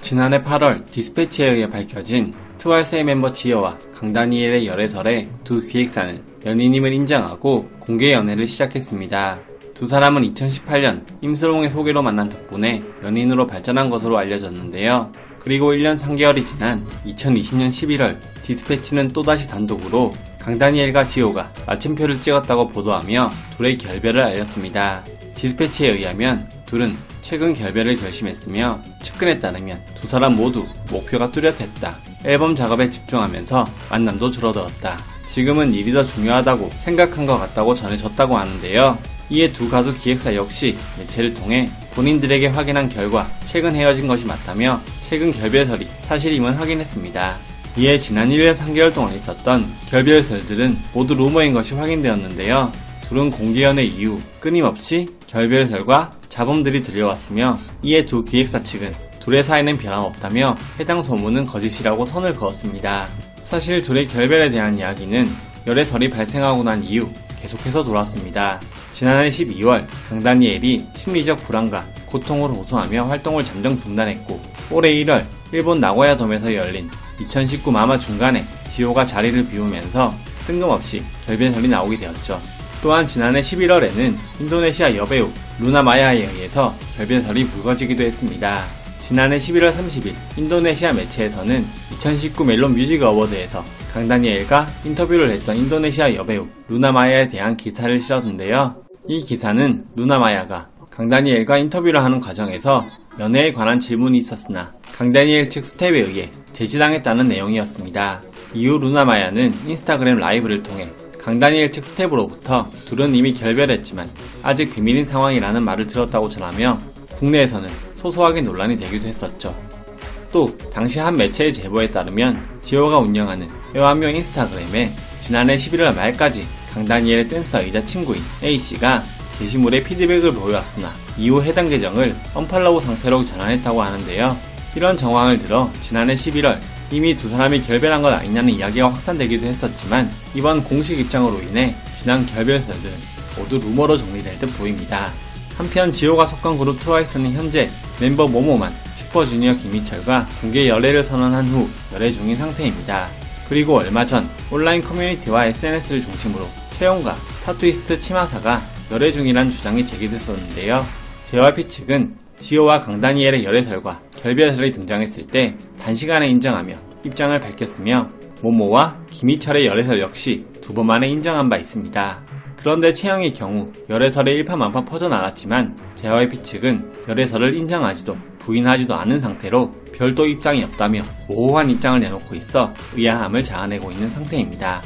지난해 8월 디스패치에 의해 밝혀진 트와이스의 멤버 지효와 강다니엘의 열애설에 두 기획사는 연인임을 인정하고 공개 연애를 시작했습니다. 두 사람은 2018년 임슬옹의 소개로 만난 덕분에 연인으로 발전한 것으로 알려졌는데요. 그리고 1년 3개월이 지난 2020년 11월 디스패치는 또다시 단독으로 강다니엘과 지호가 마침표를 찍었다고 보도하며 둘의 결별을 알렸습니다. 디스패치에 의하면 둘은 최근 결별을 결심했으며 측근에 따르면 두 사람 모두 목표가 뚜렷했다. 앨범 작업에 집중하면서 만남도 줄어들었다. 지금은 일이 더 중요하다고 생각한 것 같다고 전해졌다고 하는데요. 이에 두 가수 기획사 역시 매체를 통해 본인들에게 확인한 결과 최근 헤어진 것이 맞다며 최근 결별설이 사실임을 확인했습니다. 이에 지난 1년 3개월 동안 있었던 결별설들은 모두 루머인 것이 확인되었는데요. 둘은 공개 연애 이후 끊임없이 결별설과 자범들이 들려왔으며 이에 두 기획사 측은 둘의 사이는 변함없다며 해당 소문은 거짓이라고 선을 그었습니다. 사실 둘의 결별에 대한 이야기는 열애설이 발생하고 난 이후 계속해서 돌았습니다. 지난해 12월 강다니엘이 심리적 불안과 고통을 호소하며 활동을 잠정 중단했고 올해 1월 일본 나고야 돔에서 열린 2019 마마 중간에 지호가 자리를 비우면서 뜬금없이 결별설이 나오게 되었죠. 또한 지난해 11월에는 인도네시아 여배우 루나 마야에 의해서 결별설이 불거지기도 했습니다. 지난해 11월 30일 인도네시아 매체에서는 2019 멜론 뮤직 어워드에서 강다니엘과 인터뷰를 했던 인도네시아 여배우 루나 마야에 대한 기사를 실었는데요. 이 기사는 루나 마야가 강다니엘과 인터뷰를 하는 과정에서 연애에 관한 질문이 있었으나 강다니엘 측 스텝에 의해 제지당했다는 내용이었습니다. 이후 루나 마야는 인스타그램 라이브를 통해 강다니엘 측 스텝으로부터 둘은 이미 결별했지만 아직 비밀인 상황이라는 말을 들었다고 전하며 국내에서는 소소하게 논란이 되기도 했었죠. 또 당시 한 매체의 제보에 따르면 지효가 운영하는 회화명 인스타그램에 지난해 11월 말까지 강다니엘의 댄서이자 친구인 A씨가 게시물에 피드백을 보여왔으나 이후 해당 계정을 언팔로우 상태로 전환했다고 하는데요. 이런 정황을 들어 지난해 11월 이미 두 사람이 결별한 것 아니냐는 이야기가 확산되기도 했었지만 이번 공식 입장으로 인해 지난 결별설들은 모두 루머로 정리될 듯 보입니다. 한편 지호가 속한 그룹 트와이스는 현재 멤버 모모만 슈퍼주니어 김희철과 공개 열애를 선언한 후 열애 중인 상태입니다. 그리고 얼마 전 온라인 커뮤니티와 SNS를 중심으로 채용과 타투이스트 치마사가 열애 중이란 주장이 제기됐었는데요. JYP 측은 지호와 강다니엘의 열애설과 결별설이 등장했을 때 단시간에 인정하며 입장을 밝혔으며 모모와 김희철의 열애설 역시 두 번 만에 인정한 바 있습니다. 그런데 채영의 경우 열애설의 일파만파 퍼져나갔지만 JYP 측은 열애설을 인정하지도 부인하지도 않은 상태로 별도 입장이 없다며 모호한 입장을 내놓고 있어 의아함을 자아내고 있는 상태입니다.